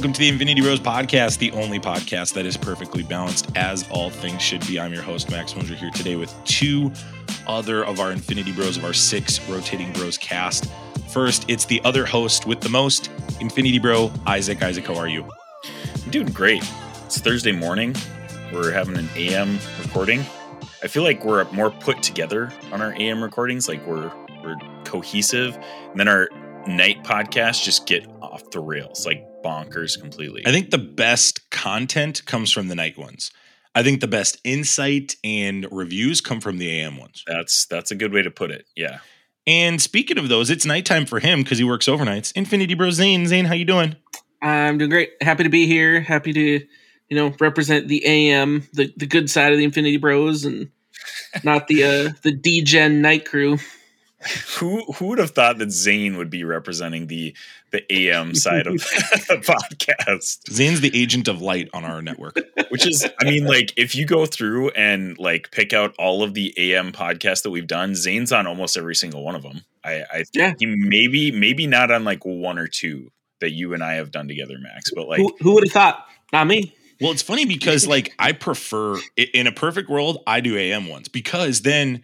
Welcome to the Infinity Bros podcast, the only podcast that is perfectly balanced as all things should be. I'm your host, Max Moser, here today with two other of our Infinity Bros of our six rotating bros cast. First, it's the other host with the most, Infinity Bro, Isaac. Isaac, how are you? I'm doing great. It's Thursday morning. We're having an AM recording. I feel like we're more put together on our AM recordings, like we're we're cohesive. And then our night podcasts just get off the rails, like bonkers completely. I think the best content comes from the night ones. I think the best insight and reviews come from the AM ones. That's that's a good way to put it. Yeah. And speaking of those, it's nighttime for him because he works overnights. Infinity Bro Zayne. Zayne, how you doing? I'm doing great. Happy to be here. Happy to, you know, represent the AM, the, the good side of the Infinity Bros, and not the uh, the D-Gen night crew. Who who would have thought that Zayne would be representing the the AM side of the podcast? Zayne's the agent of light on our network. Which is, I mean, like if you go through and like pick out all of the AM podcasts that we've done, Zayne's on almost every single one of them. I, I Yeah. he maybe maybe not on like one or two that you and I have done together, Max. But like who who would have thought? Not me. Well, it's funny because like I prefer in a perfect world, I do AM ones because then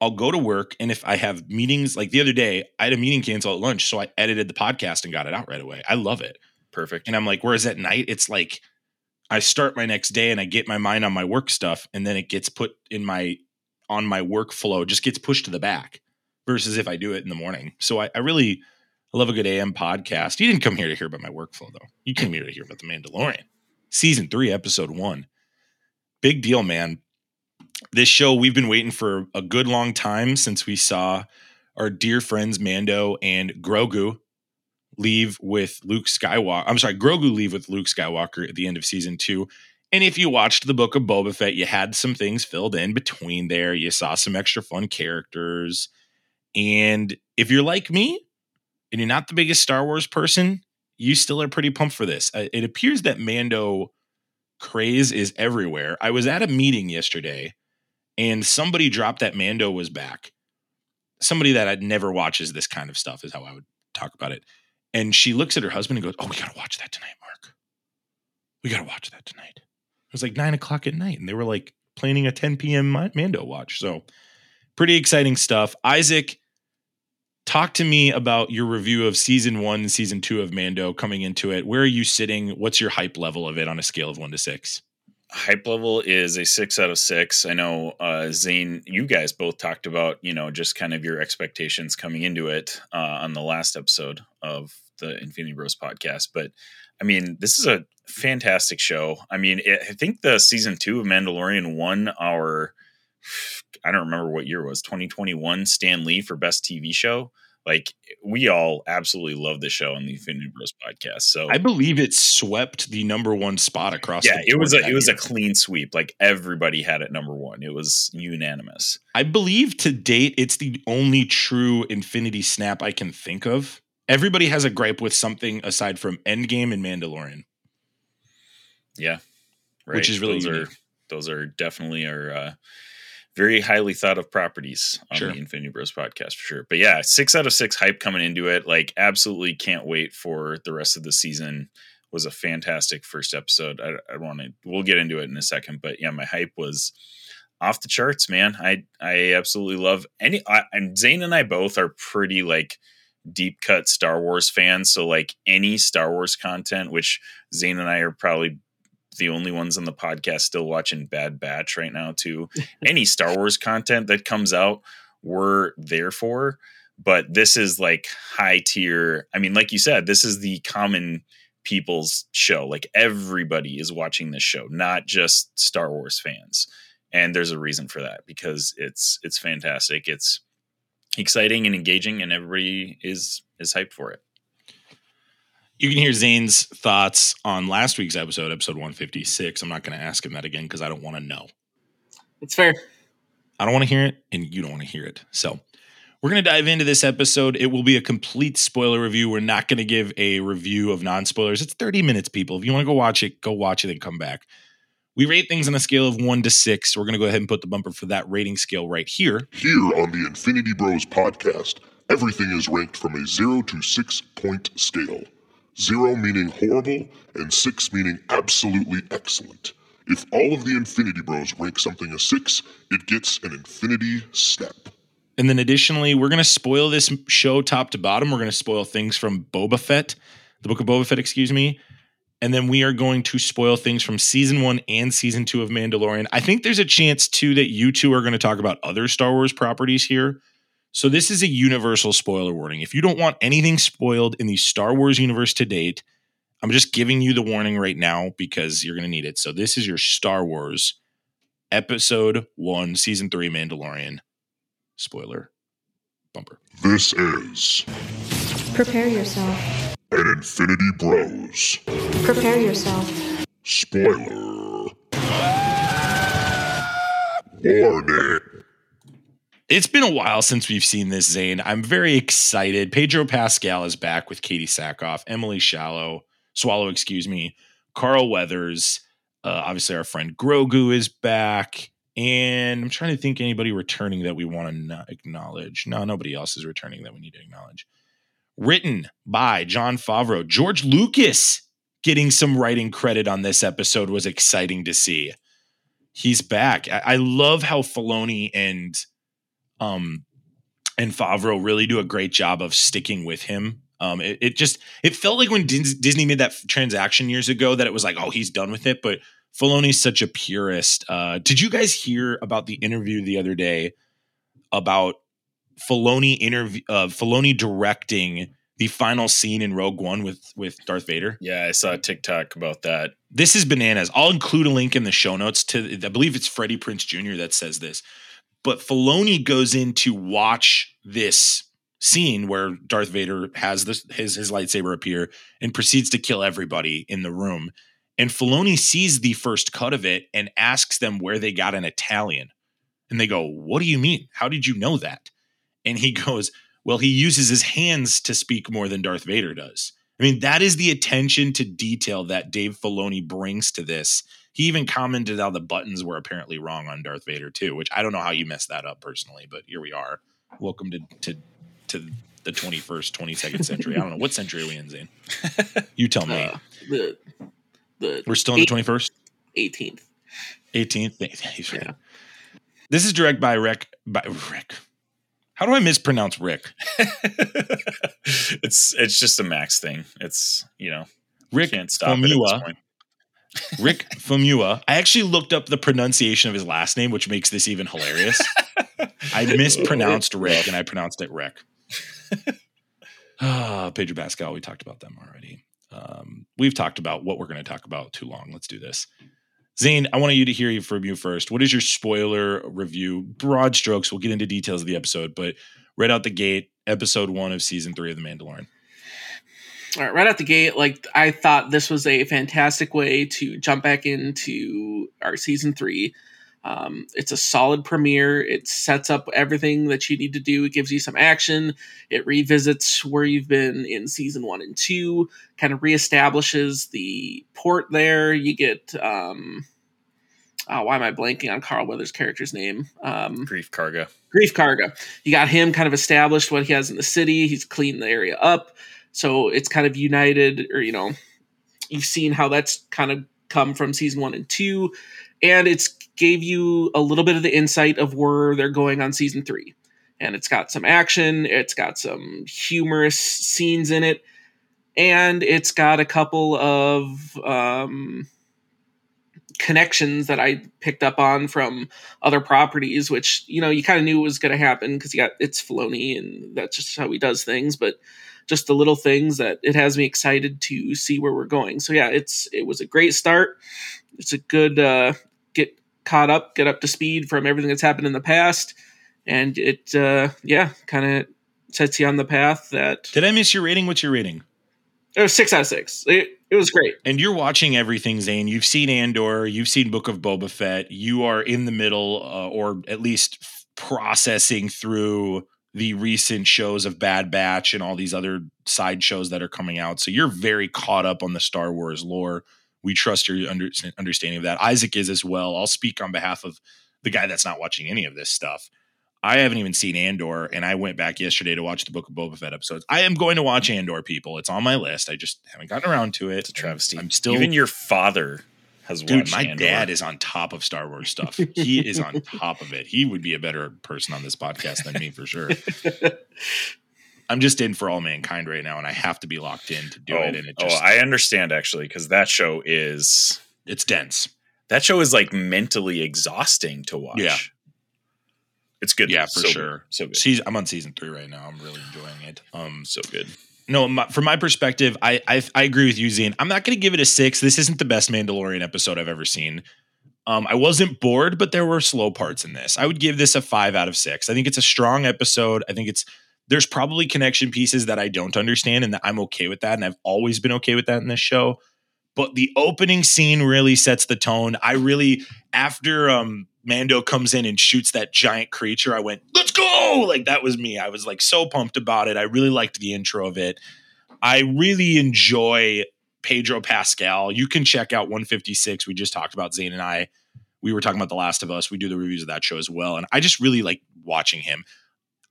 I'll go to work and if I have meetings like the other day, I had a meeting cancel at lunch, so I edited the podcast and got it out right away. I love it. perfect. And I'm like, whereas at night, it's like I start my next day and I get my mind on my work stuff, and then it gets put in my on my workflow, just gets pushed to the back versus if I do it in the morning. So I, I really I love a good AM podcast. You didn't come here to hear about my workflow though. You came here to hear about the Mandalorian. Season three, episode one. Big deal, man. This show we've been waiting for a good long time since we saw our dear friends Mando and Grogu leave with Luke Skywalker. I'm sorry, Grogu leave with Luke Skywalker at the end of season two. And if you watched the book of Boba Fett, you had some things filled in between there. You saw some extra fun characters. And if you're like me and you're not the biggest Star Wars person, you still are pretty pumped for this. Uh, It appears that Mando craze is everywhere. I was at a meeting yesterday and somebody dropped that Mando was back. Somebody that I'd never watches this kind of stuff is how I would talk about it. And she looks at her husband and goes, Oh, we got to watch that tonight, Mark. We got to watch that tonight. It was like nine o'clock at night, and they were like planning a 10 p.m. Mando watch. So, pretty exciting stuff. Isaac, talk to me about your review of season one season two of Mando coming into it. Where are you sitting? What's your hype level of it on a scale of one to six? Hype level is a six out of six. I know uh, Zayne, you guys both talked about you know just kind of your expectations coming into it uh, on the last episode of the Infinity Bros podcast, but I mean this is a fantastic show. I mean it, I think the season two of Mandalorian won our I don't remember what year it was 2021 Stan Lee for best TV show. Like we all absolutely love the show on the Infinity Bros podcast. So I believe it swept the number one spot across. yeah, the it was a it was a clean sweep. Like everybody had it number one. It was unanimous. I believe to date, it's the only true Infinity Snap I can think of. Everybody has a gripe with something aside from Endgame and Mandalorian. Yeah, right. Which is really those unique. are those are definitely are uh, very highly thought of properties on Sure. the Infinity Bros podcast for sure. But yeah, six out of six hype coming into it. Like absolutely can't wait for the rest of the season. Was a fantastic first episode. I, I want to. We'll get into it in a second, but yeah, my hype was off the charts, man. I I absolutely love any. I, and Zayne and I both are pretty like deep cut Star Wars fans. So like any Star Wars content, which Zayne and I are probably the only ones on the podcast still watching Bad Batch right now too. any Star Wars content that comes out, we're there for. But this is like high tier. I mean, like you said, this is the common people's show. Like everybody is watching this show, not just Star Wars fans. And there's a reason for that because it's it's fantastic. It's exciting and engaging and everybody is is hyped for it. You can hear Zayne's thoughts on last week's episode, episode 156. I'm not going to ask him that again because I don't want to know. It's fair. I don't want to hear it, and you don't want to hear it. So, we're going to dive into this episode. It will be a complete spoiler review. We're not going to give a review of non spoilers. It's 30 minutes, people. If you want to go watch it, go watch it and come back. We rate things on a scale of one to six. We're going to go ahead and put the bumper for that rating scale right here. Here on the Infinity Bros podcast, everything is ranked from a 0 to 6 point scale. Zero meaning horrible, and six meaning absolutely excellent. If all of the Infinity Bros rank something a six, it gets an Infinity Step. And then additionally, we're going to spoil this show top to bottom. We're going to spoil things from Boba Fett, the book of Boba Fett, excuse me. And then we are going to spoil things from season one and season two of Mandalorian. I think there's a chance too that you two are going to talk about other Star Wars properties here. So this is a universal spoiler warning. If you don't want anything spoiled in the Star Wars universe to date, I'm just giving you the warning right now because you're going to need it. So this is your Star Wars episode 1 season 3 Mandalorian spoiler bumper. This is Prepare yourself. an Infinity Bros Prepare yourself. spoiler warning. It's been a while since we've seen this, Zayne. I'm very excited. Pedro Pascal is back with Katee Sackhoff, Emily Shallow, Swallow, excuse me, Carl Weathers. Uh, obviously, our friend Grogu is back. And I'm trying to think anybody returning that we want to acknowledge. No, nobody else is returning that we need to acknowledge. Written by Jon Favreau. George Lucas getting some writing credit on this episode was exciting to see. He's back. I, I love how Filoni and um and Favreau really do a great job of sticking with him. Um, it, it just it felt like when Disney made that transaction years ago that it was like, oh, he's done with it. But Filoni's such a purist. Uh, did you guys hear about the interview the other day about Filoni interview uh, Filoni directing the final scene in Rogue One with with Darth Vader? Yeah, I saw a TikTok about that. This is bananas. I'll include a link in the show notes to I believe it's Freddie Prinze Jr. that says this. But Filoni goes in to watch this scene where Darth Vader has this his his lightsaber appear and proceeds to kill everybody in the room. And Filoni sees the first cut of it and asks them where they got an Italian. And they go, What do you mean? How did you know that? And he goes, Well, he uses his hands to speak more than Darth Vader does. I mean, that is the attention to detail that Dave Filoni brings to this. He even commented how the buttons were apparently wrong on Darth Vader too, which I don't know how you messed that up personally, but here we are. Welcome to to to the 21st, 22nd century. I don't know what century are we in, Zayne. You tell me. Uh, the the We're still in the 21st, 18th. 18th. He's right. Yeah. This is directed by Rick. By Rick. How do I mispronounce Rick? it's it's just a Max thing. It's you know Rick can't stop it at this Famuyiwa. point. Rick Famuyiwa. I actually looked up the pronunciation of his last name, which makes this even hilarious. I mispronounced Rick and I pronounced it Rick. Ah, Pedro Pascal, we talked about them already. Um, we've talked about what we're going to talk about too long. Let's do this. Zayne, I want you to hear from you first. What is your spoiler review? Broad strokes. We'll get into details of the episode, but right out the gate, episode one of season three of The Mandalorian. All right, right out the gate, like I thought this was a fantastic way to jump back into our season three. Um, it's a solid premiere. It sets up everything that you need to do. It gives you some action. It revisits where you've been in season one and two. Kind of reestablishes the port there. You get um, oh, why am I blanking on Carl Weathers' character's name? Um, Greef Karga. Greef Karga. You got him kind of established what he has in the city. He's cleaned the area up. So it's kind of united, or, you know, you've seen how that's kind of come from season one and two. And it's gave you a little bit of the insight of where they're going on season three. And it's got some action, it's got some humorous scenes in it, and it's got a couple of um, connections that I picked up on from other properties, which you know you kind of knew was going to happen because you got it's Filoni and that's just how he does things. But just the little things that it has me excited to see where we're going. So yeah, it's it was a great start. It's a good uh, get caught up, get up to speed from everything that's happened in the past, and it uh, yeah kind of sets you on the path that Did I miss your rating? What's your rating? it was six out of six. It, it was great. And you're watching everything, Zayne. You've seen Andor, you've seen Book of Boba Fett. You are in the middle, uh, or at least processing through the recent shows of Bad Batch and all these other side shows that are coming out. So you're very caught up on the Star Wars lore. We trust your under- understanding of that. Isaac is as well. I'll speak on behalf of the guy that's not watching any of this stuff. I haven't even seen Andor, and I went back yesterday to watch the Book of Boba Fett episodes. I am going to watch Andor, people. It's on my list. I just haven't gotten around to it. It's a travesty. I'm still even your father has dude. watched My Andor. dad is on top of Star Wars stuff. he is on top of it. He would be a better person on this podcast than me for sure. I'm just in for all mankind right now, and I have to be locked in to do oh, it. And it oh, I understand actually because that show is it's dense. that show is like mentally exhausting to watch. Yeah. it's good. Yeah, for So good. sure. So good. Season, I'm on season three right now. I'm really enjoying it. Um, So good. No, my, from my perspective, I, I I agree with you, Zayne. I'm not going to give it a six. This isn't the best Mandalorian episode I've ever seen. Um, I wasn't bored, but there were slow parts in this. I would give this a five out of six. I think it's a strong episode. I think it's there's probably connection pieces that I don't understand, and that I'm okay with that, and I've always been okay with that in this show. But the opening scene really sets the tone. I really, after um, Mando comes in and shoots that giant creature, I went, "Let's go!" Like that was me. I was like so pumped about it. I really liked the intro of it. I really enjoy Pedro Pascal. You can check out 156. We just talked about Zayne and I. We were talking about The Last of Us. We do the reviews of that show as well. And I just really like watching him.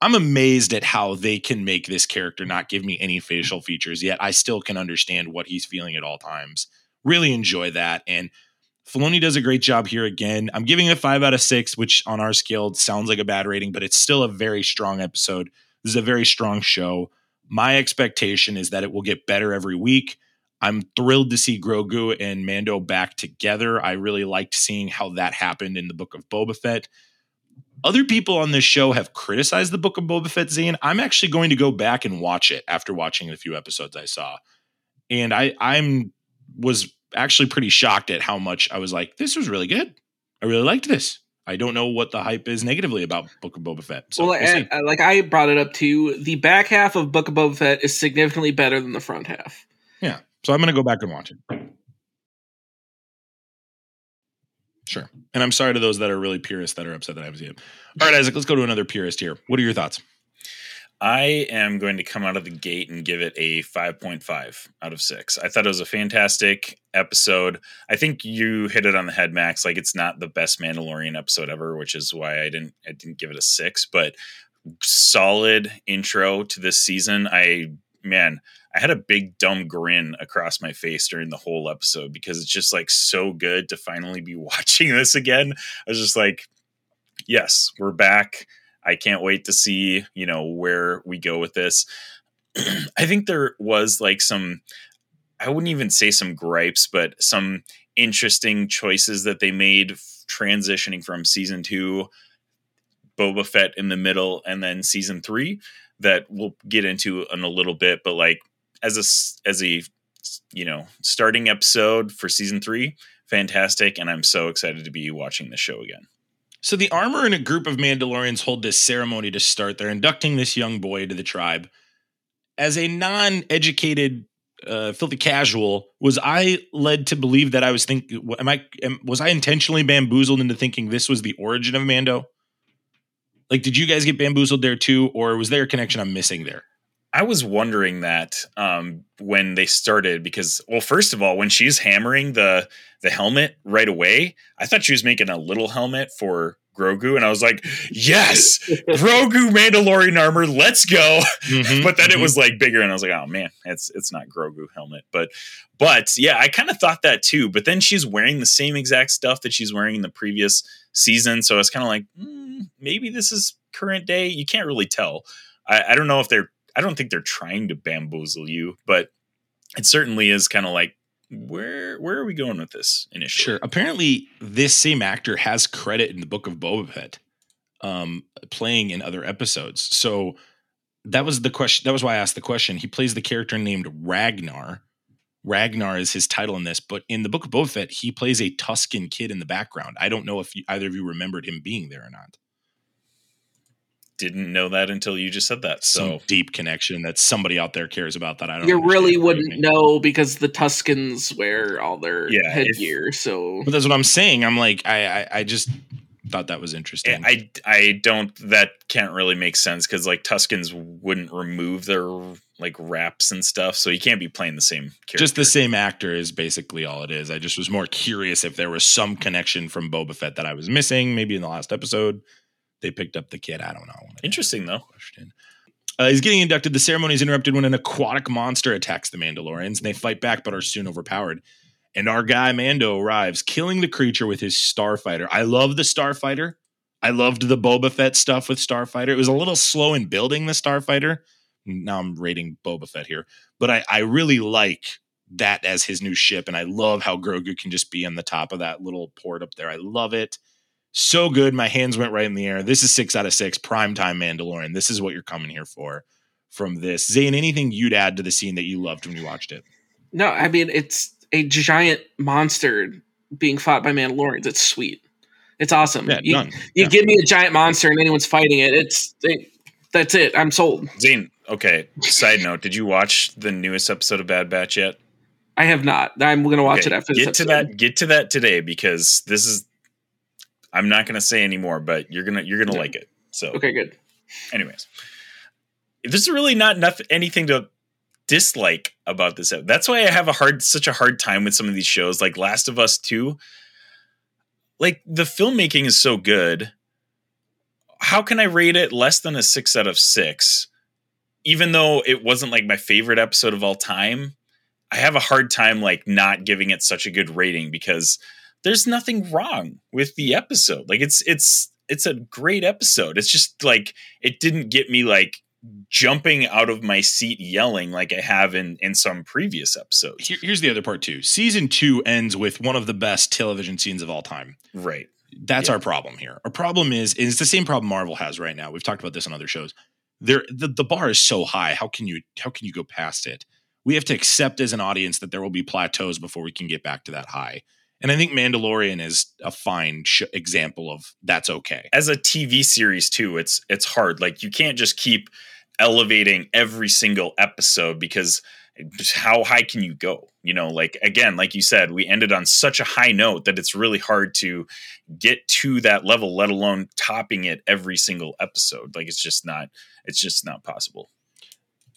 I'm amazed at how they can make this character not give me any facial features, yet I still can understand what he's feeling at all times. Really enjoy that. And Filoni does a great job here again. I'm giving it a five out of six, which on our scale sounds like a bad rating, but it's still a very strong episode. This is a very strong show. My expectation is that it will get better every week. I'm thrilled to see Grogu and Mando back together. I really liked seeing how that happened in the Book of Boba Fett. Other people on this show have criticized the Book of Boba Fett, Zayne. I'm actually going to go back and watch it after watching the few episodes I saw. And I I'm was actually pretty shocked at how much I was like, this was really good. I really liked this. I don't know what the hype is negatively about Book of Boba Fett. So well, we'll uh, like I brought it up too, the back half of Book of Boba Fett is significantly better than the front half. Yeah. So I'm going to go back and watch it. Sure. And I'm sorry to those that are really purists that are upset that I haven't seen it. All right, Isaac, let's go to another purist here. What are your thoughts? I am going to come out of the gate and give it a 5.5 out of 6. I thought it was a fantastic episode. I think you hit it on the head Max, like it's not the best Mandalorian episode ever, which is why I didn't I didn't give it a 6, but solid intro to this season. I man, I had a big dumb grin across my face during the whole episode because it's just like so good to finally be watching this again. I was just like, yes, we're back. I can't wait to see, you know, where we go with this. I think there was like some I wouldn't even say some gripes, but some interesting choices that they made transitioning from season 2 Boba Fett in the middle and then season 3 that we'll get into in a little bit, but like as a, as a you know, starting episode for season 3, fantastic and I'm so excited to be watching the show again. So the armor and a group of Mandalorians hold this ceremony to start. They're inducting this young boy to the tribe. As a non-educated, uh, filthy casual, was I led to believe that I was thinking? Am I? Am, was I intentionally bamboozled into thinking this was the origin of Mando? Like, did you guys get bamboozled there too, or was there a connection I'm missing there? I was wondering that um, when they started because, well, first of all, when she's hammering the the helmet right away, I thought she was making a little helmet for Grogu, and I was like, "Yes, Grogu Mandalorian armor, let's go!" Mhm, but then it mhm. was like bigger, and I was like, "Oh man, it's it's not Grogu helmet." But but yeah, I kind of thought that too. But then she's wearing the same exact stuff that she's wearing in the previous season, so I was kind of like, mm, maybe this is current day. You can't really tell. I, I don't know if they're. I don't think they're trying to bamboozle you, but it certainly is kind of like where where are we going with this initially? Sure. Apparently, this same actor has credit in the Book of Boba Fett, um, playing in other episodes. So that was the question. That was why I asked the question. He plays the character named Ragnar. Ragnar is his title in this, but in the Book of Boba Fett, he plays a Tusken kid in the background. I don't know if you, either of you remembered him being there or not. Didn't know that until you just said that. Some So deep connection that somebody out there cares about. That I don't. You really wouldn't me. know because the Tuskens wear all their Yeah, headgear. So But that's what I'm saying. I'm like, I, I, I just thought that was interesting. I I don't that can't really make sense because like Tuskens wouldn't remove their like wraps and stuff, so you can't be playing the same character. just the same actor is basically all it is. I just was more curious if there was some connection from Boba Fett that I was missing, maybe in the last episode. They picked up the kid. I don't know. Interesting though. Question. Uh, he's getting inducted. The ceremony is interrupted when an aquatic monster attacks the Mandalorians, and they fight back, but are soon overpowered. And our guy Mando arrives, killing the creature with his starfighter. I love the starfighter. I loved the Boba Fett stuff with Starfighter. It was a little slow in building the Starfighter. Now I'm rating Boba Fett here, but I, I really like that as his new ship, and I love how Grogu can just be on the top of that little port up there. I love it. So good. My hands went right in the air. This is six out of six. Primetime Mandalorian. This is what you're coming here for from this. Zayne, anything you'd add to the scene that you loved when you watched it? No, I mean it's a giant monster being fought by Mandalorians. It's sweet. It's awesome. Yeah, you done. you Yeah. give me a giant monster and anyone's fighting it. It's it, that's it. I'm sold. Zayne, okay. Side note, did you watch the newest episode of Bad Batch yet? I have not. I'm going to watch Okay, it after this get to that. Get to that today because this is. I'm not going to say anymore, but you're gonna you're gonna Yeah. like it. So, Okay, good. anyways, there's really not nothing anything to dislike about this. That's why I have a hard such a hard time with some of these shows, like Last of Us Two. Like the filmmaking is so good. How can I rate it less than a six out of six? Even though it wasn't like my favorite episode of all time, I have a hard time like not giving it such a good rating because there's nothing wrong with the episode. Like it's it's it's a great episode. It's just like it didn't get me like jumping out of my seat yelling like I have in in some previous episodes. Here- here's the other part too. Season two ends with one of the best television scenes of all time. Right. That's Yeah. our problem here. Our problem is is the same problem Marvel has right now. We've talked about this on other shows. There the, the bar is so high. How can you how can you go past it? We have to accept as an audience that there will be plateaus before we can get back to that high. And I think Mandalorian is a fine sh- example of that's okay. As a TV series too, it's it's hard. Like you can't just keep elevating every single episode because how high can you go? You know, like again, like you said, we ended on such a high note that it's really hard to get to that level, let alone topping it every single episode. Like it's just not it's just not possible.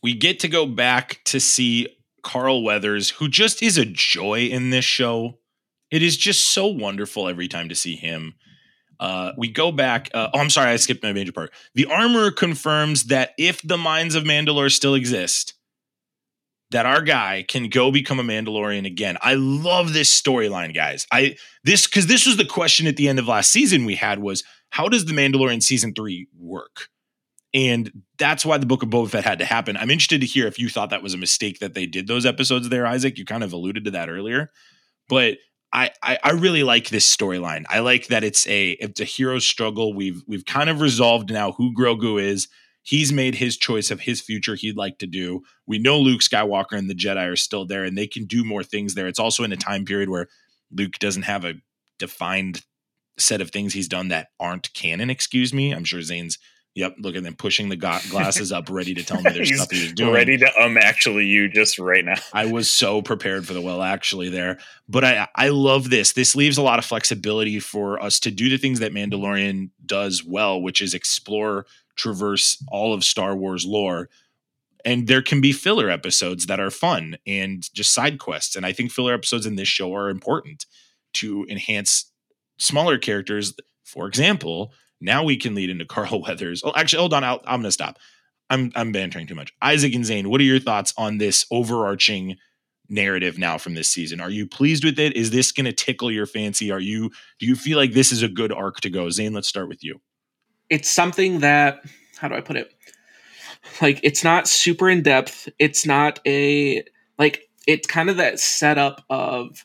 we get to go back to see Carl Weathers, who just is a joy in this show. It is just so wonderful every time to see him. Uh, we go back. Uh, oh, I'm sorry, I skipped my major part. The Armorer confirms that if the mines of Mandalore still exist, that our guy can go become a Mandalorian again. I love this storyline, guys. I this because this was the question at the end of last season we had was how does the Mandalorian season three work? And that's why the Book of Boba Fett had to happen. I'm interested to hear if you thought that was a mistake that they did those episodes there, Isaac. You kind of alluded to that earlier, but I I, I really like this storyline. I like that it's a it's a hero struggle. We've we've kind of resolved now who Grogu is. He's made his choice of his future he'd like to do. We know Luke Skywalker and the Jedi are still there, and they can do more things there. It's also in a time period where Luke doesn't have a defined set of things he's done that aren't canon. Excuse me. I'm sure Zayne's Yep, look at them pushing the ga- glasses up, ready to tell me there's He's stuff he was doing. ready to um actually you just right now. I was so prepared for the well actually there. But I I love this. This leaves a lot of flexibility for us to do the things that Mandalorian does well, which is explore, traverse all of Star Wars lore. And there can be filler episodes that are fun and just side quests. And I think filler episodes in this show are important to enhance smaller characters. For example, now we can lead into Carl Weathers. Oh, actually, hold on. I'll, I'm going to stop. I'm I'm bantering too much. Isaac and Zayne, what are your thoughts on this overarching narrative now from this season? Are you pleased with it? Is this going to tickle your fancy? Are you do you feel like this is a good arc to go? Zayne, let's start with you. It's something that how do I put it? Like it's not super in depth. It's not a like it's kind of that setup of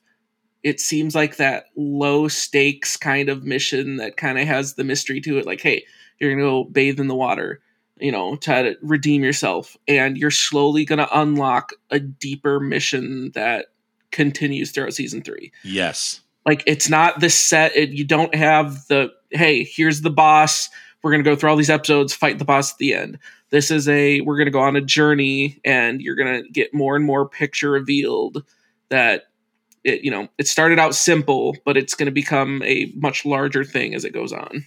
it seems like that low stakes kind of mission that kind of has the mystery to it like hey you're gonna go bathe in the water you know try to redeem yourself and you're slowly gonna unlock a deeper mission that continues throughout season three Yes. like it's not the set it, you don't have the hey here's the boss we're gonna go through all these episodes fight the boss at the end this is a we're gonna go on a journey and you're gonna get more and more picture revealed that it you know it started out simple but it's gonna become a much larger thing as it goes on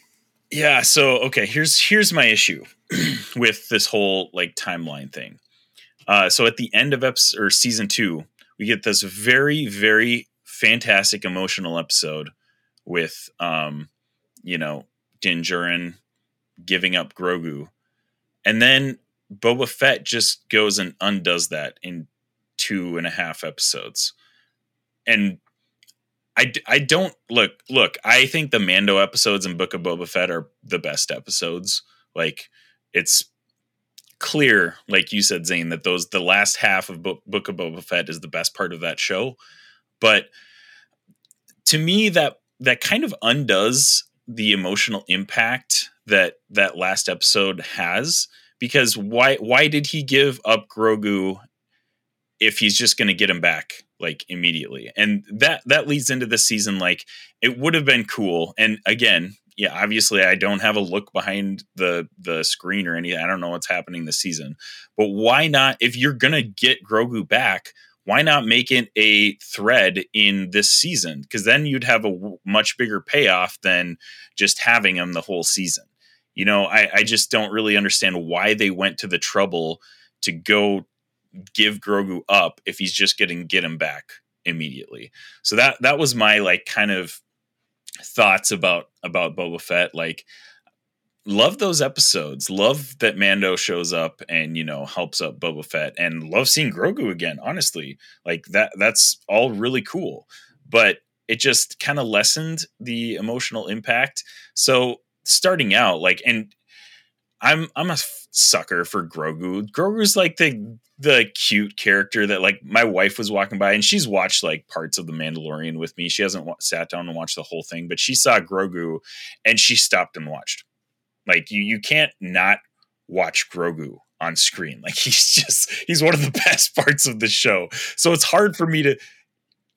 Yeah, so okay, here's here's my issue with this whole like timeline thing. Uh so at the end of episode or season 2, we get this very very fantastic emotional episode with um you know Din Djarin giving up Grogu. And then Boba Fett just goes and undoes that in two and a half episodes. And I, I don't look look i think the mando episodes in book of boba fett are the best episodes. Like it's clear like you said zayne that those the last half of book, book of boba fett is the best part of that show. But to me that that kind of undoes the emotional impact that that last episode has because why why did he give up grogu if he's just going to get him back like immediately. And that that leads into the season like it would have been cool. And again, yeah, obviously I don't have a look behind the the screen or anything. I don't know what's happening this season. But why not if you're going to get Grogu back, why not make it a thread in this season? Because then you'd have a w- much bigger payoff than just having him the whole season. You know, I, I just don't really understand why they went to the trouble to go give Grogu up if he's just getting get him back immediately. So that that was my like kind of thoughts about about Boba Fett. Like love those episodes. Love that Mando shows up and you know helps up Boba Fett, and love seeing Grogu again. Honestly, like that that's all really cool. But it just kind of lessened the emotional impact. So starting out, like, and I'm I'm a sucker for Grogu. Grogu's like the the cute character that like my wife was walking by and she's watched like parts of the Mandalorian with me. She hasn't sat down and watched the whole thing, but she saw Grogu and she stopped and watched. Like you you can't not watch Grogu on screen. Like he's just he's one of the best parts of the show. So it's hard for me to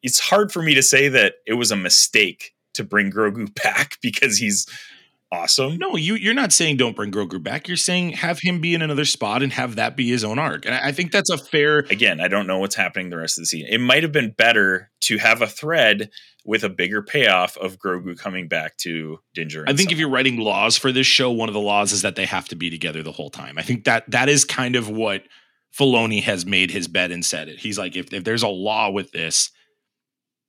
it's hard for me to say that it was a mistake to bring Grogu back because he's awesome. No, you you're not saying don't bring Grogu back. You're saying have him be in another spot and have that be his own arc. And I, I think that's a fair. Again, I don't know what's happening the rest of the season. It might have been better to have a thread with a bigger payoff of Grogu coming back to Dinger. I think if you're writing laws for this show, one of the laws is that they have to be together the whole time. I think that that is kind of what Filoni has made his bed and said it. He's like, if, if there's a law with this,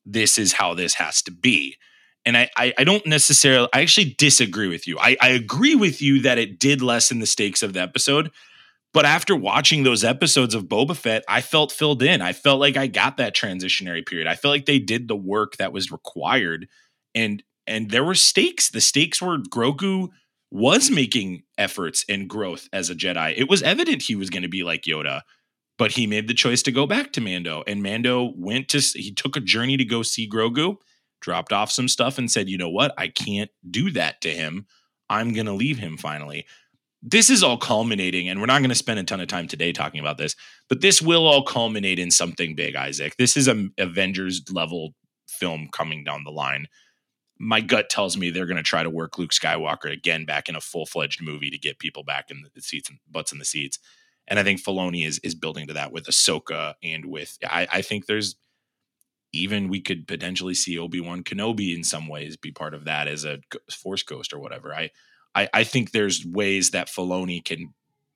this is how this has to be and I, I, I don't necessarily I actually disagree with you. I, I agree with you that it did lessen the stakes of the episode. But after watching those episodes of Boba Fett, I felt filled in. I felt like I got that transitionary period. I felt like they did the work that was required. And and there were stakes. The stakes were Grogu was making efforts and growth as a Jedi. It was evident he was going to be like Yoda, but he made the choice to go back to Mando. And Mando went to he took a journey to go see Grogu dropped off some stuff and said, you know what? I can't do that to him. I'm going to leave him finally. This is all culminating, and we're not going to spend a ton of time today talking about this, but this will all culminate in something big, Isaac. This is an Avengers level film coming down the line. My gut tells me they're going to try to work Luke Skywalker again back in a full fledged movie to get people back in the seats and butts in the seats. And I think Filoni is is building to that with Ahsoka and with I, I think there's even we could potentially see Obi Wan Kenobi in some ways be part of that as a Force Ghost or whatever. I, I, I think there's ways that Filoni can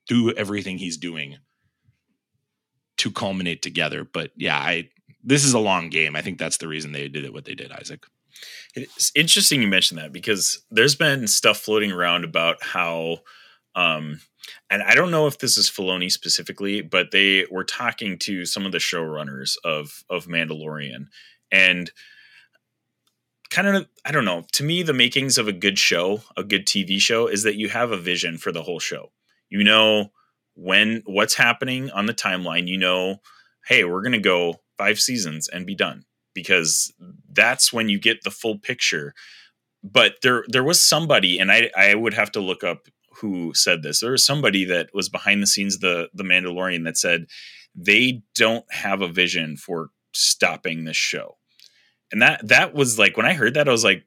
do everything he's doing to culminate together. But yeah, I this is a long game. I think that's the reason they did it what they did, Isaac. It's interesting you mentioned that because there's been stuff floating around about how um, and I don't know if this is Filoni specifically, but they were talking to some of the showrunners of of Mandalorian, and kind of I don't know. To me, the makings of a good show, a good TV show, is that you have a vision for the whole show. You know when what's happening on the timeline. You know, hey, we're gonna go five seasons and be done because that's when you get the full picture. But there there was somebody, and I I would have to look up who said this. There was somebody that was behind the scenes of the the Mandalorian that said they don't have a vision for stopping this show. And that that was like when I heard that I was like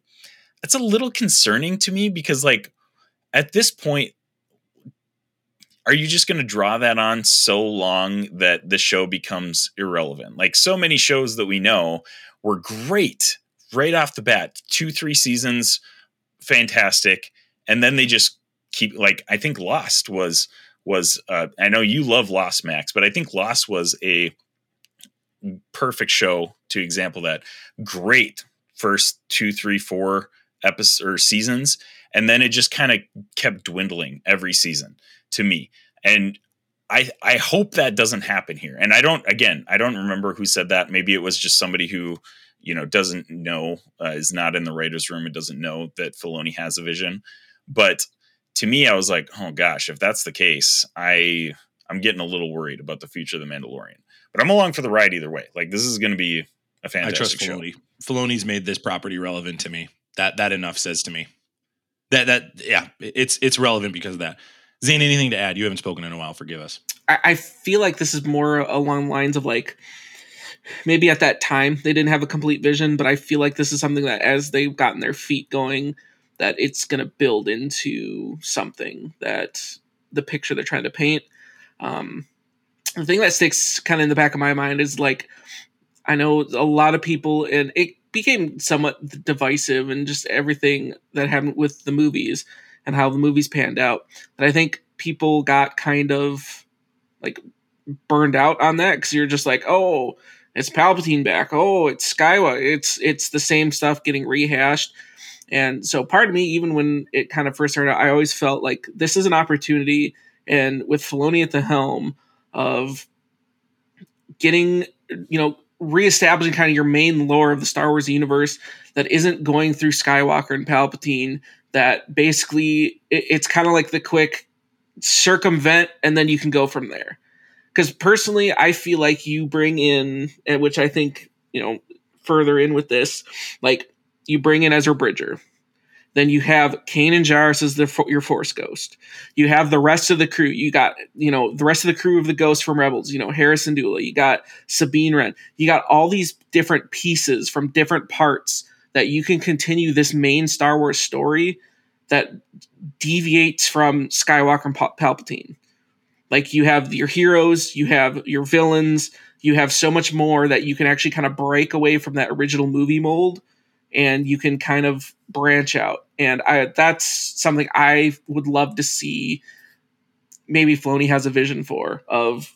that's a little concerning to me because like at this point are you just going to draw that on so long that the show becomes irrelevant? Like so many shows that we know were great right off the bat, 2 3 seasons fantastic and then they just keep like I think Lost was was uh, I know you love Lost Max, but I think Lost was a perfect show to example that. Great first two, three, four episodes or seasons, and then it just kind of kept dwindling every season to me. And I I hope that doesn't happen here. And I don't again, I don't remember who said that. Maybe it was just somebody who you know doesn't know uh, is not in the writers room and doesn't know that Filoni has a vision. But to me, I was like, oh gosh, if that's the case, I I'm getting a little worried about the future of the Mandalorian. But I'm along for the ride either way. Like this is going to be a I fantastic trust show. Filoni. Filoni's made this property relevant to me. That that enough says to me. That that yeah, it's it's relevant because of that. Zayne, anything to add? You haven't spoken in a while. Forgive us. I, I feel like this is more along the lines of like maybe at that time they didn't have a complete vision, but I feel like this is something that as they've gotten their feet going, that it's going to build into something that the picture they're trying to paint. Um, the thing that sticks kind of in the back of my mind is like I know a lot of people, and it became somewhat divisive and just everything that happened with the movies and how the movies panned out. That I think people got kind of like burned out on that because you're just like, oh, it's Palpatine back. Oh, it's Skywalker. It's it's the same stuff getting rehashed. And so part of me, even when it kind of first started, I always felt like this is an opportunity, and with Filoni at the helm of getting, you know, reestablishing kind of your main lore of the Star Wars universe that isn't going through Skywalker and Palpatine. That basically it, it's kind of like the quick circumvent, and then you can go from there because personally i feel like you bring in which i think you know further in with this like you bring in ezra bridger then you have Kanan Jarrus as the, your Force Ghost. You have the rest of the crew. You got, you know, the rest of the crew of the Ghost from Rebels. You know, Hera Syndulla. You got Sabine Wren. You got all these different pieces from different parts that you can continue this main Star Wars story that deviates from Skywalker and Pal- Palpatine. Like you have your heroes, you have your villains, you have so much more that you can actually kind of break away from that original movie mold and you can kind of branch out. And I that's something I would love to see maybe Filoni has a vision for of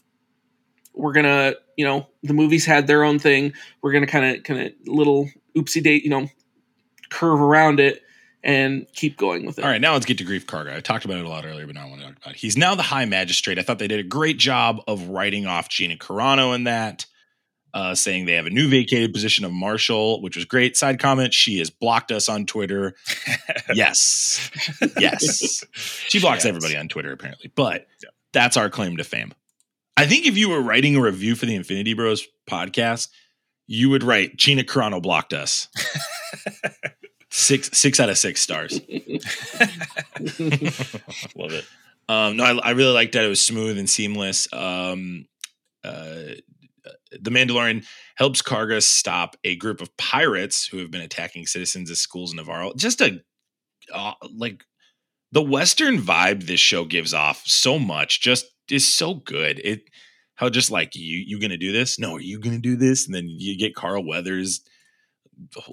we're gonna, you know, the movies had their own thing. We're gonna kind of kind of little oopsie date, you know, curve around it and keep going with it. All right, now let's get to Greef Karga. I talked about it a lot earlier, but now I want to talk about it. He's now the High Magistrate. I thought they did a great job of writing off Gina Carano in that, uh, saying they have a new vacated position of Marshall, which was great. Side comment: She has blocked us on Twitter. yes, yes, she blocks Yes. everybody on Twitter apparently, but Yeah. that's our claim to fame. I think if you were writing a review for the Infinity Bros podcast, you would write Gina Carano blocked us. six six out of six stars. Love it. Um, no, I, I really liked that it was smooth and seamless. Um, uh, the Mandalorian helps Karga stop a group of pirates who have been attacking citizens at schools in Navarro. Just a uh, like the Western vibe this show gives off so much. Just is so good. It how just like you you gonna do this? No, are you gonna do this? And then you get Carl Weathers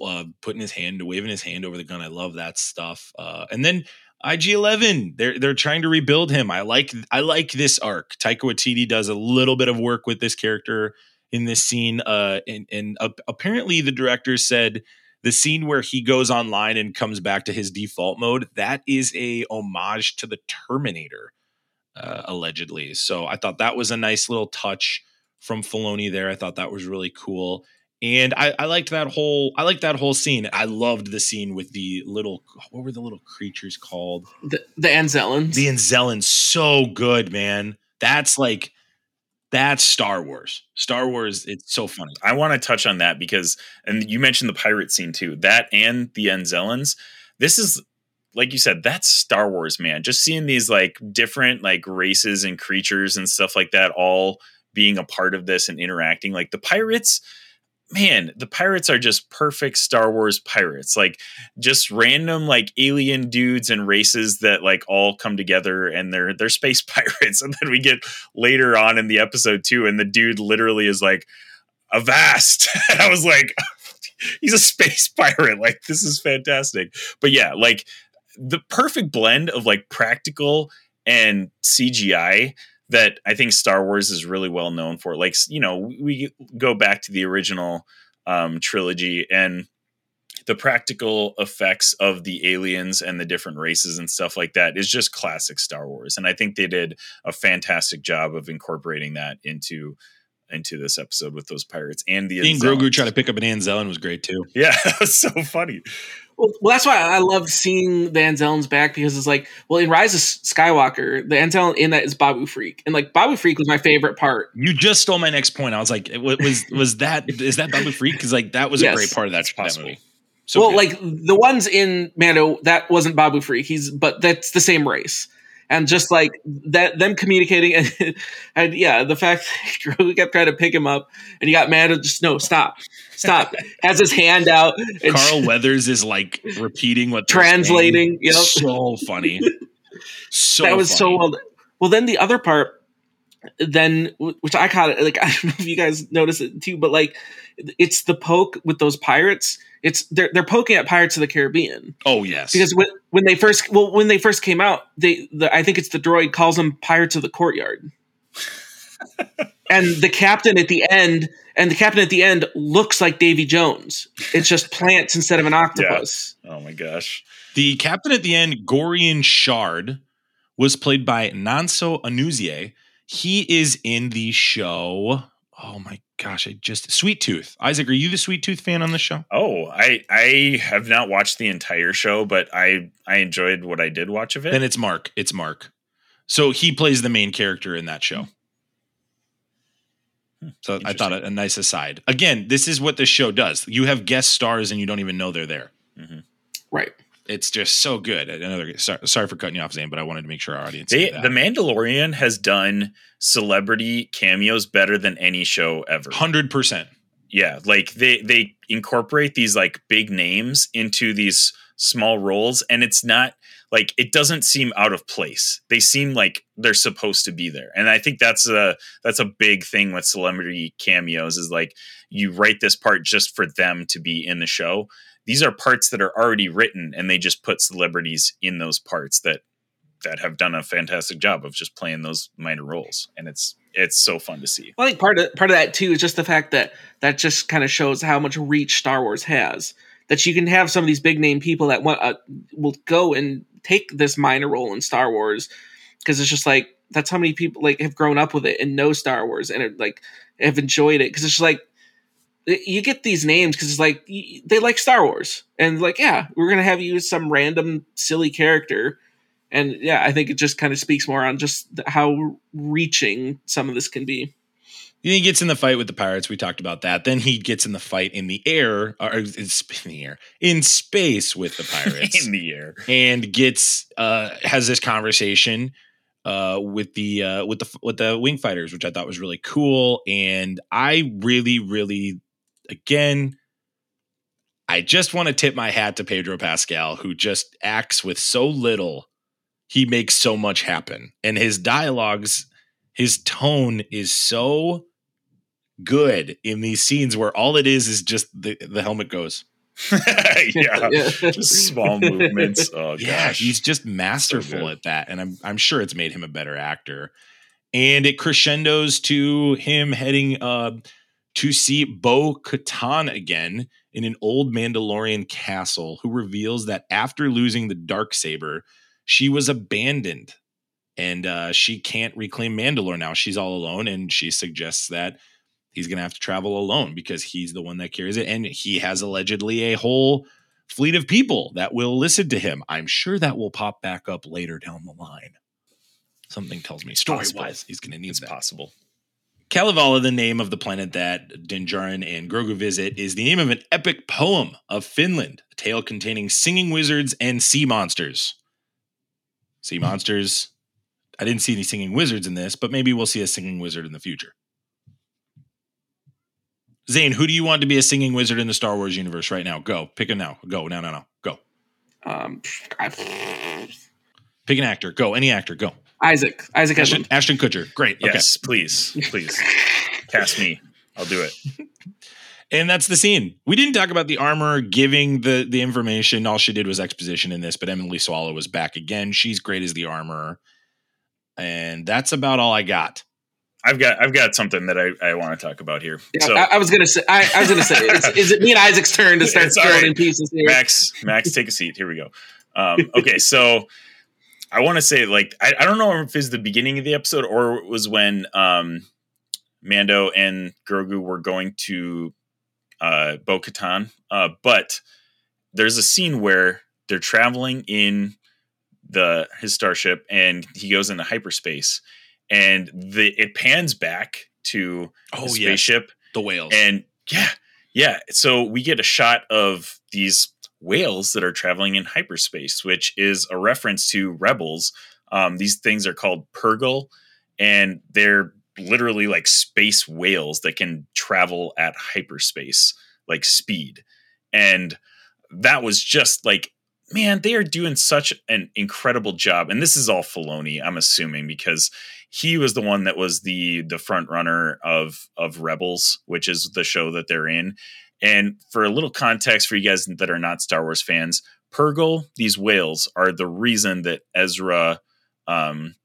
uh, putting his hand, waving his hand over the gun. I love that stuff. Uh, and then IG Eleven, they're they're trying to rebuild him. I like I like this arc. Taika Waititi does a little bit of work with this character in this scene. Uh, and and uh, apparently the director said the scene where he goes online and comes back to his default mode that is a homage to the Terminator, uh, allegedly. So I thought that was a nice little touch from Filoni there. I thought that was really cool and I, I liked that whole I liked that whole scene. I loved the scene with the little what were the little creatures called? the, the Anzellans. The Anzellans. So good, man. That's like that's Star Wars. Star Wars. It's so funny. I want to touch on that because, and you mentioned the pirate scene too. That and the Anzellans. This is, like you said, that's Star Wars, man. Just seeing these like different like races and creatures and stuff like that all being a part of this and interacting. Like the pirates, man, the pirates are just perfect Star Wars pirates. Like just random like alien dudes and races that like all come together and they're they're space pirates. And then we get later on in the episode too, and the dude literally is like avast. I was like, he's a space pirate. Like this is fantastic. But yeah, like the perfect blend of like practical and CGI that I think Star Wars is really well known for. Like, you know, we go back to the original um, trilogy and the practical effects of the aliens and the different races and stuff like that is just classic Star Wars. And I think they did a fantastic job of incorporating that into into this episode with those pirates and the Seeing Grogu try to pick up an Anzellan was great too. Yeah, that was so funny. Well, well, that's why I love seeing the Anzellans back because it's like, well, in Rise of Skywalker, the Anzellan in that is Babu Frik, and like Babu Frik was my favorite part. You just stole my next point. I was like, wa- was was that is that Babu Frik? Because like that was Yes. a great part of that, that movie. So well, good. like the ones in Mando, that wasn't Babu Frik. He's but that's the same race. And just like that, them communicating, and, and yeah, the fact that kept trying to pick him up, and he got mad at just no, stop, stop. Has his hand out, and Carl Weathers is like repeating what Translating, saying. yep. So funny. So that was so funny. well. Well, then the other part, then which I caught it. Like I don't know if you guys noticed it too, but like it's the poke with those pirates. It's they're they're poking at Pirates of the Caribbean Oh yes. because when when they first well when they first came out, they the I think it's the droid calls them Pirates of the Courtyard. and the captain at the end and the captain at the end looks like Davy Jones. It's just plants instead of an octopus. Oh my gosh. The captain at the end, Gorian Shard, was played by Nonso Anozie. He is in the show. Oh my gosh, I just Sweet Tooth. Isaac, are you the Sweet Tooth fan on the show? Oh, I I have not watched the entire show, but I I enjoyed what I did watch of it. Then it's Mark. It's Mark. So he plays the main character in that show. Hmm. So I thought a, a nice aside. Again, this is what this show does. You have guest stars and you don't even know they're there. Mm-hmm. Right. It's just so good. Another sorry, sorry for cutting you off, Zayne, but I wanted to make sure our audience. knew They, that. the Mandalorian has done celebrity cameos better than any show ever. hundred percent. Yeah, like they they incorporate these like big names into these small roles, and it's not like it doesn't seem out of place. They seem like they're supposed to be there, and I think that's a that's a big thing with celebrity cameos is like you write this part just for them to be in the show. These are parts that are already written, and they just put celebrities in those parts that that have done a fantastic job of just playing those minor roles, and it's it's so fun to see. well, I think part of part of that too is just the fact that that just kind of shows how much reach Star Wars has. That you can have some of these big name people that want uh, will go and take this minor role in Star Wars because it's just like that's how many people like have grown up with it and know Star Wars and are, like have enjoyed it because it's just like you get these names because it's like they like Star Wars and like yeah we're gonna have you as some random silly character and yeah I think it just kind of speaks more on just how reaching some of this can be. Then he gets in the fight with the pirates. We talked about that. Then he gets in the fight in the air, or in in the air, in space with the pirates, in the air. and gets uh has this conversation uh with the uh with the with the wing fighters, which I thought was really cool. And I really, really, again, I just want to tip my hat to Pedro Pascal, who just acts with so little. He makes so much happen, and his dialogues, his tone is so good in these scenes where all it is is just the, the helmet goes. yeah. Yeah. Just small movements. Oh Yeah, gosh. he's just masterful good. at that, and I'm I'm sure it's made him a better actor. And it crescendos to him heading uh, to see Bo Katan again in an old Mandalorian castle, who reveals that after losing the dark saber, she was abandoned, and uh, she can't reclaim Mandalore now. She's all alone, and she suggests that he's going to have to travel alone because he's the one that carries it, and he has allegedly a whole fleet of people that will listen to him. I'm sure that will pop back up later down the line. Something tells me story wise he's going to need it's that. possible. Kalevala, the name of the planet that Din Djarin and Grogu visit, is the name of an epic poem of Finland, a tale containing singing wizards and sea monsters. Sea monsters. I didn't see any singing wizards in this, but maybe we'll see a singing wizard in the future. Zayne, who do you want to be a singing wizard in the Star Wars universe right now? Go. Pick a now. Go. No, no, no. Go. Um, Pick an actor. Go. Any actor. Go. Isaac, Isaac Ashton, Edlund. Ashton Kutcher. Great. Yes, please, please. Cast me. I'll do it. And that's the scene. We didn't talk about the Armorer giving the the information. All she did was exposition in this, but Emily Swallow was back again. She's great as the Armorer. And that's about all I got. I've got I've got something that I, I want to talk about here. Yeah, so I, I was gonna say. I, I was gonna say. Is, is it me and Isaac's turn to start It's throwing right. in pieces here? Max, Max, take a seat. Here we go. Um, okay, so I want to say, like, I, I don't know if it's the beginning of the episode or it was when um, Mando and Grogu were going to uh, Bo Katan, uh, but there's a scene where they're traveling in the his starship and he goes into hyperspace and the it pans back to Oh the yes, spaceship the whales. and yeah, yeah. So we get a shot of these whales that are traveling in hyperspace, which is a reference to Rebels. Um, these things are called Purrgil, and they're literally like space whales that can travel at hyperspace, like speed. And that was just like, man, they are doing such an incredible job. And this is all Filoni, I'm assuming, because he was the one that was the the front runner of of Rebels, which is the show that they're in. And for a little context for you guys that are not Star Wars fans, Purrgil, these whales are the reason that Ezra um,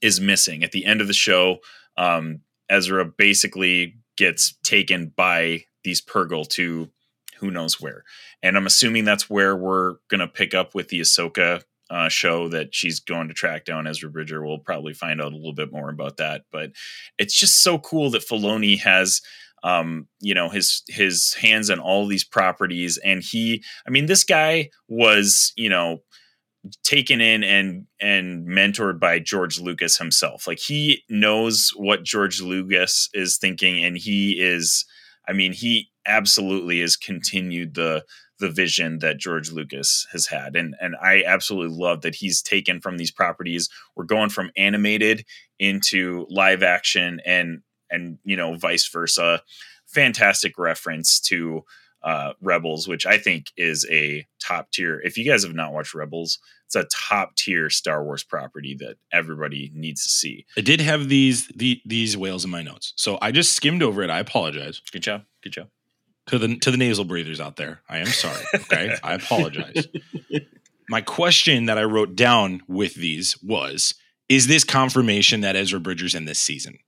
is missing at the end of the show. Um, Ezra basically gets taken by these Purrgil to who knows where, and I'm assuming that's where we're gonna pick up with the Ahsoka uh, show that she's going to track down Ezra Bridger. We'll probably find out a little bit more about that, but it's just so cool that Filoni has um you know his his hands on all these properties. And he i mean this guy was you know taken in and and mentored by George Lucas himself. Like he knows what George Lucas is thinking and he is i mean he absolutely has continued the the vision that George Lucas has had. And and I absolutely love that he's taken from these properties. We're going from animated into live action and and you know vice versa fantastic reference to uh rebels which i think is a top tier if you guys have not watched rebels it's a top tier star wars property that everybody needs to see I did have these the, these whales in my notes, so I just skimmed over it. I apologize good job good job to the to the nasal breathers out there. I am sorry. Okay, I apologize. My question that I wrote down with these was: Is this confirmation that Ezra Bridger's in this season?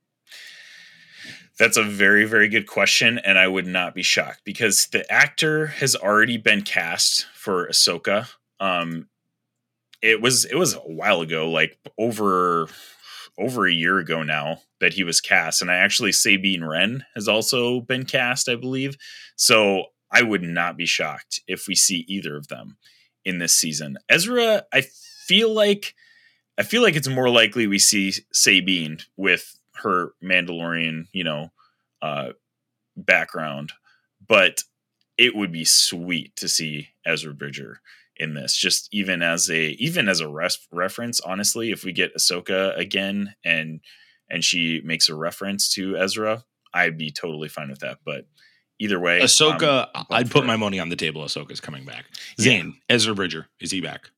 That's a very, very good question, and I would not be shocked because the actor has already been cast for Ahsoka. Um, it was it was a while ago, like over over a year ago now that he was cast, and I actually Sabine Wren has also been cast, I believe. So I would not be shocked if we see either of them in this season. Ezra, I feel like I feel like it's more likely we see Sabine with her Mandalorian, you know, uh, background, but it would be sweet to see Ezra Bridger in this. Just even as a even as a reference, honestly, if we get Ahsoka again and and she makes a reference to Ezra, I'd be totally fine with that. But either way, Ahsoka, I'd put it. my money on the table. Ahsoka's coming back. Yeah. Zayne, Ezra Bridger, is he back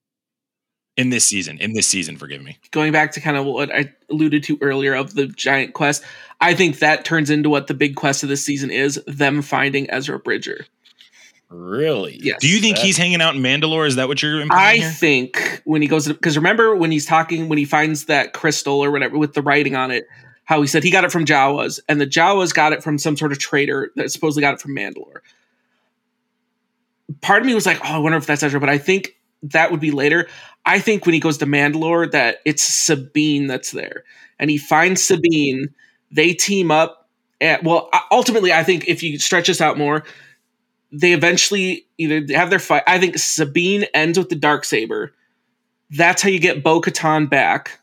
in this season? In this season, forgive me. Going back to kind of what I alluded to earlier of the giant quest, I think that turns into what the big quest of this season is: them finding Ezra Bridger. really. Yes. Do you think That- he's hanging out in Mandalore? Is that what you're implying I here? think when he goes because remember when he's talking when he finds that crystal or whatever with the writing on it, how he said he got it from Jawas and the Jawas got it from some sort of trader that supposedly got it from Mandalore. Part of me was like, oh, I wonder if that's Ezra, but I think that would be later. I think when he goes to Mandalore, that it's Sabine that's there, and he finds Sabine. They team up. At, well, ultimately, I think if you stretch this out more, they eventually either have their fight. I think Sabine ends with the dark saber. That's how you get Bo Katan back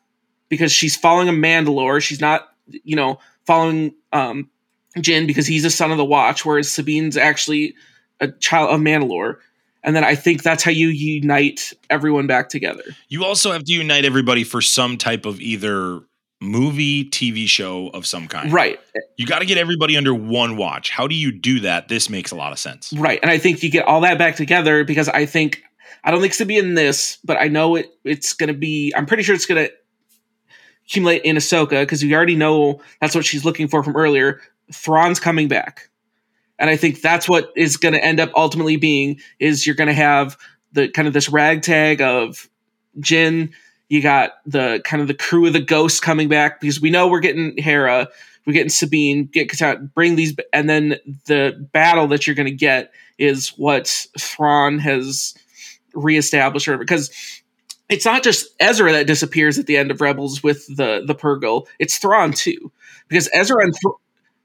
because she's following a Mandalore. She's not, you know, following um, Din because he's a son of the Watch, whereas Sabine's actually a child of Mandalore. And then I think that's how you unite everyone back together. You also have to unite everybody for some type of either movie, TV show of some kind. Right. You got to get everybody under one watch. How do you do that? This makes a lot of sense. Right. And I think you get all that back together because I think I don't think it's gonna be in this, but I know it it's gonna be I'm pretty sure it's gonna accumulate in Ahsoka, because we already know that's what she's looking for from earlier. Thrawn's coming back. And I think that's what is gonna end up ultimately being is you're gonna have the kind of this ragtag of Din, You got the kind of the crew of the ghosts coming back because we know we're getting Hera, we're getting Sabine, get bring these, and then the battle that you're going to get is what Thrawn has reestablished, or because it's not just Ezra that disappears at the end of Rebels with the the Purrgil; it's Thrawn too, because Ezra and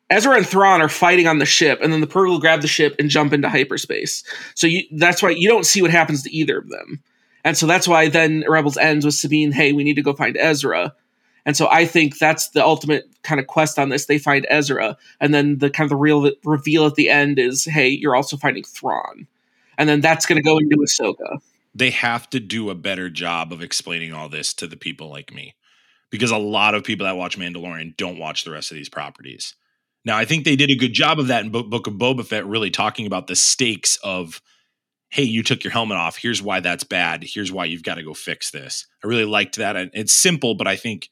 Ezra and Thrawn are fighting on the ship, and then the Purrgil grab the ship and jump into hyperspace. So you, that's why you don't see what happens to either of them, and so that's why then Rebels ends with Sabine, "Hey, we need to go find Ezra." And so I think that's the ultimate kind of quest on this. They find Ezra, and then the kind of the real reveal at the end is, "Hey, you're also finding Thrawn," and then that's going to go into Ahsoka they have to do a better job of explaining all this to the people like me because a lot of people that watch Mandalorian don't watch the rest of these properties. Now, I think they did a good job of that in Book of Boba Fett, really talking about the stakes of, hey, you took your helmet off. Here's why that's bad. Here's why you've got to go fix this. I really liked that. It's simple, but I think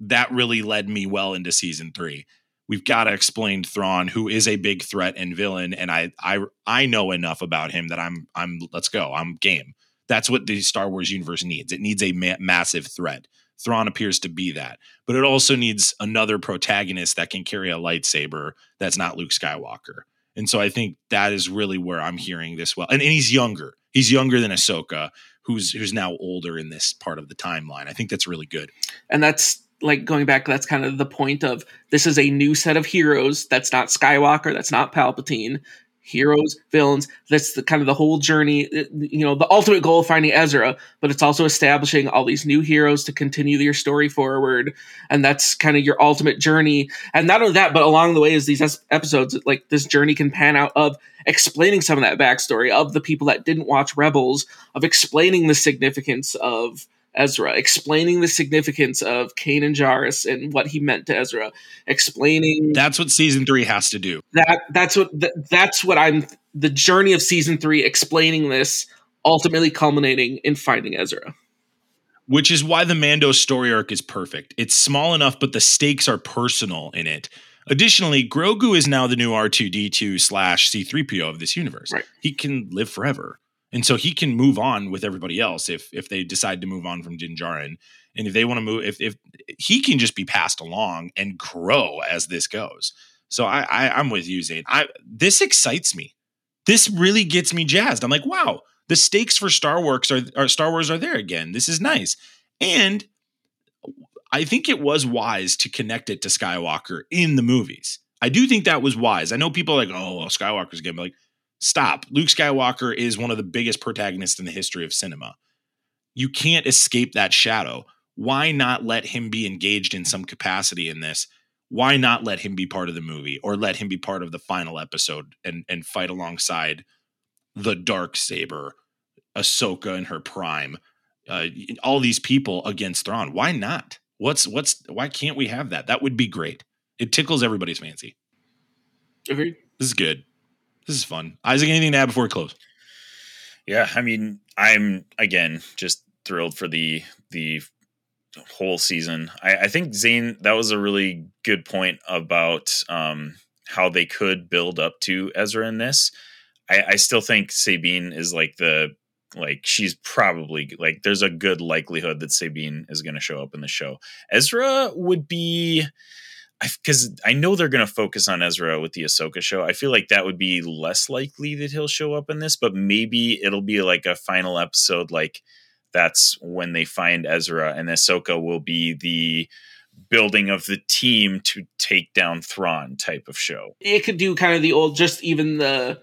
that really led me well into season three. We've got to explain Thrawn, who is a big threat and villain, and I I I know enough about him that I'm I'm let's go. I'm game. That's what the Star Wars universe needs. It needs a ma- massive threat. Thrawn appears to be that, but it also needs another protagonist that can carry a lightsaber that's not Luke Skywalker. And so I think that is really where I'm hearing this well. And, and he's younger. He's younger than Ahsoka, who's who's now older in this part of the timeline. I think that's really good. And that's like going back. That's kind of the point of this is a new set of heroes. That's not Skywalker. That's not Palpatine heroes, villains. That's the kind of the whole journey. Uh, you know, the ultimate goal of finding Ezra, but it's also establishing all these new heroes to continue your story forward, and that's kind of your ultimate journey. And not only that, but along the way, is these episodes, like this journey can pan out of explaining some of that backstory of the people that didn't watch Rebels, of explaining the significance of Ezra, explaining the significance of Kanan Jarrus and what he meant to Ezra, explaining That's what season 3 has to do. That that's what that's what I'm the journey of season 3 explaining this ultimately culminating in finding Ezra. Which is why the Mando story arc is perfect. It's small enough but the stakes are personal in it. Additionally, Grogu is now the new R2D2 slash C3PO of this universe. Right. He can live forever and so he can move on with everybody else if if they decide to move on from Din Djarin, and if they want to move, if if he can just be passed along and grow as this goes. So I, I I'm with you, Zayne. I this excites me. This really gets me jazzed. I'm like, wow, the stakes for Star Wars are, are Star Wars are there again. This is nice, and I think it was wise to connect it to Skywalker in the movies. I do think that was wise. I know people are like, oh, well, Skywalker's again, like stop. Luke Skywalker is one of the biggest protagonists in the history of cinema. You can't escape that shadow. Why not let him be engaged in some capacity in this? Why not let him be part of the movie or let him be part of the final episode and and fight alongside the dark saber, Ahsoka in her prime, uh, all these people against Thrawn? Why not? What's what's why can't we have that? That would be great. It tickles everybody's fancy. Agreed. This is good. This is fun. Isaac, anything to add before we close? Yeah, I mean, I'm again just thrilled for the the whole season. I, I think Zayne, that was a really good point about um, how they could build up to Ezra in this. I, I still think Sabine is like the like she's probably like there's a good likelihood that Sabine is going to show up in the show. Ezra would be because I, know they're going to focus on Ezra with the Ahsoka show. I feel like that would be less likely that he'll show up in this, but maybe it'll be like a final episode. Like that's when they find Ezra, and Ahsoka will be the building of the team to take down Thrawn type of show. It could do kind of the old, just even the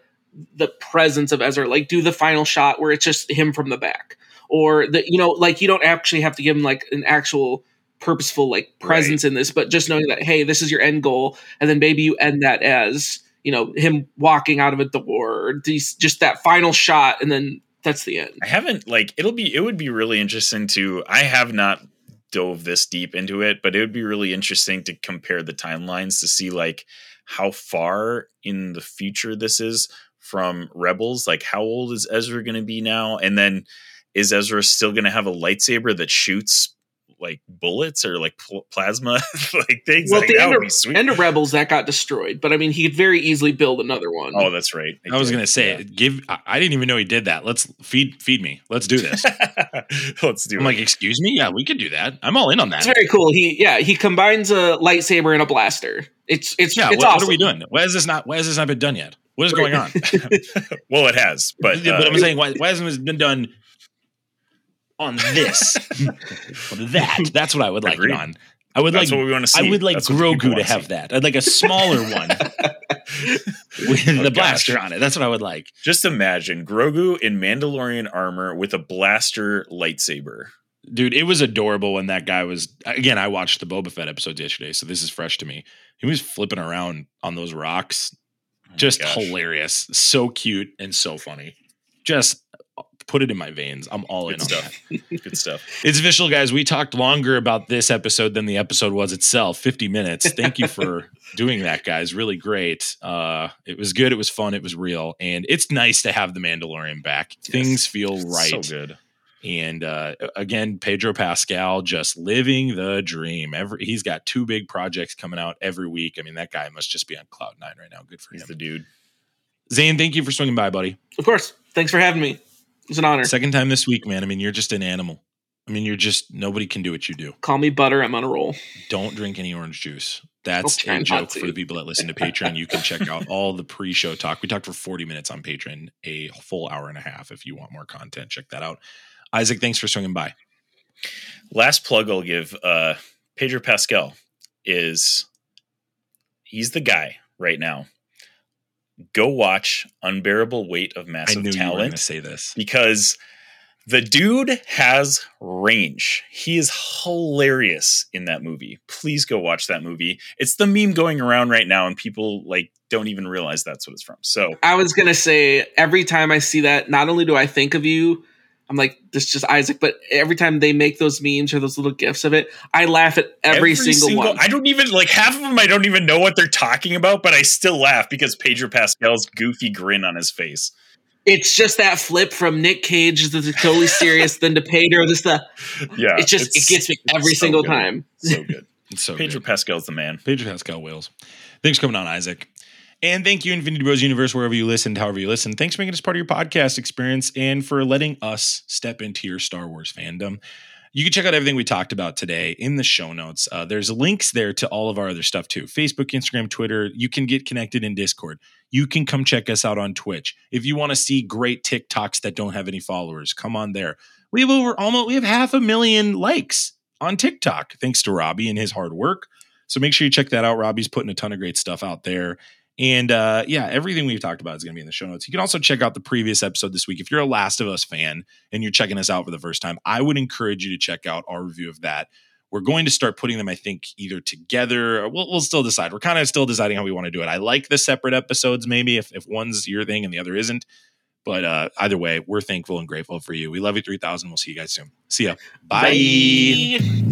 the presence of Ezra, like do the final shot where it's just him from the back, or the you know, like you don't actually have to give him like an actual purposeful like presence right. in this, but just knowing that hey, this is your end goal, and then maybe you end that as you know him walking out of a door, or just that final shot, and then that's the end. I haven't like it'll be it would be really interesting to I have not dove this deep into it, but it would be really interesting to compare the timelines to see like how far in the future this is from Rebels. Like how old is Ezra going to be now, and then is Ezra still going to have a lightsaber that shoots like bullets or like pl- plasma like things. Well, like, the that end would of, be sweet. end of Rebels that got destroyed, but I mean, he could very easily build another one. oh, that's right. I was gonna say, Yeah. give. I, I didn't even know he did that. Let's feed feed me. Let's do this. Let's do I'm it. like, excuse me. Yeah, we could do that. I'm all in on that. it's very cool. He yeah, he combines a lightsaber and a blaster. It's it's Yeah, it's what, awesome. what are we doing? Why is this not? Why has this not been done yet? What is going on? well, it has, but, but uh, I'm saying, why, why hasn't it been done on this? That. That's what I would like Agreed. it on. I would that's like. what we want to see. I would like That's Grogu to have that. I'd like a smaller one with Oh, the gosh. blaster on it. That's what I would like. Just imagine Grogu in Mandalorian armor with a blaster lightsaber. Dude, it was adorable when that guy was. Again, I watched the Boba Fett episodes yesterday, so this is fresh to me. He was flipping around on those rocks. Oh Just hilarious. So cute and so funny. Just put it in my veins. I'm all Good in on that. Good stuff. It's official, guys. We talked longer about this episode than the episode was itself 50 minutes. Thank you for doing that, guys. Really great. Uh, it was good. It was fun. It was real. And it's nice to have the Mandalorian back. Things feel right. So good. And uh, again, Pedro Pascal just living the dream. Every he's got two big projects coming out every week. I mean, that guy must just be on cloud nine right now. Good for He's him. the dude. Zayne, thank you for swinging by, buddy. Of course. Thanks for having me. It's an honor. Second time this week, man. I mean, you're just an animal. I mean, you're just nobody can do what you do. Call me butter. I'm on a roll. Don't drink any orange juice. That's I'll a joke for the people that listen to Patreon. You can check out all the pre-show talk. We talked for 40 minutes on Patreon, a full hour and a half. If you want more content, check that out. Isaac, thanks for swinging by. Last plug I'll give uh Pedro Pascal is he's the guy right now. Go watch Unbearable Weight of I Massive knew you were going Talent to say this. because the dude has range. He is hilarious in that movie. Please go watch that movie. It's the meme going around right now and people like don't even realize that's what it's from. So I was gonna say every time I see that, not only do I think of you, I'm like, this is just Isaac, but every time they make those memes or those little gifs of it, I laugh at every, single, one. I don't even like half of them. I don't even know what they're talking about, but I still laugh because Pedro Pascal's goofy grin on his face. it's just that flip from Nick Cage to the totally serious, then to Pedro. This the Yeah, it just it gets me every so single good. time. So good. It's so Pedro good. Pascal's the man. Pedro Pascal Wales. Thanks for coming on, Isaac. And thank you, Infinity Bros Universe, wherever you listen, however you listen. Thanks for making us part of your podcast experience and for letting us step into your Star Wars fandom. You can check out everything we talked about today in the show notes. Uh, there's links there to all of our other stuff too Facebook, Instagram, Twitter. You can get connected in Discord. You can come check us out on Twitch. If you want to see great TikToks that don't have any followers, come on there. We have over almost, we have half a million likes on TikTok, thanks to Robbie and his hard work. So make sure you check that out. Robbie's putting a ton of great stuff out there. And uh, yeah, everything we've talked about is going to be in the show notes. You can also check out the previous episode this week. If you're a Last of Us fan and you're checking us out for the first time, I would encourage you to check out our review of that. We're going to start putting them, I think, either together. We'll, we'll still decide. We're kind of still deciding how we want to do it. I like the separate episodes, maybe if, if one's your thing and the other isn't. But uh, either way, we're thankful and grateful for you. We love you 3000. We'll see you guys soon. See ya. Bye.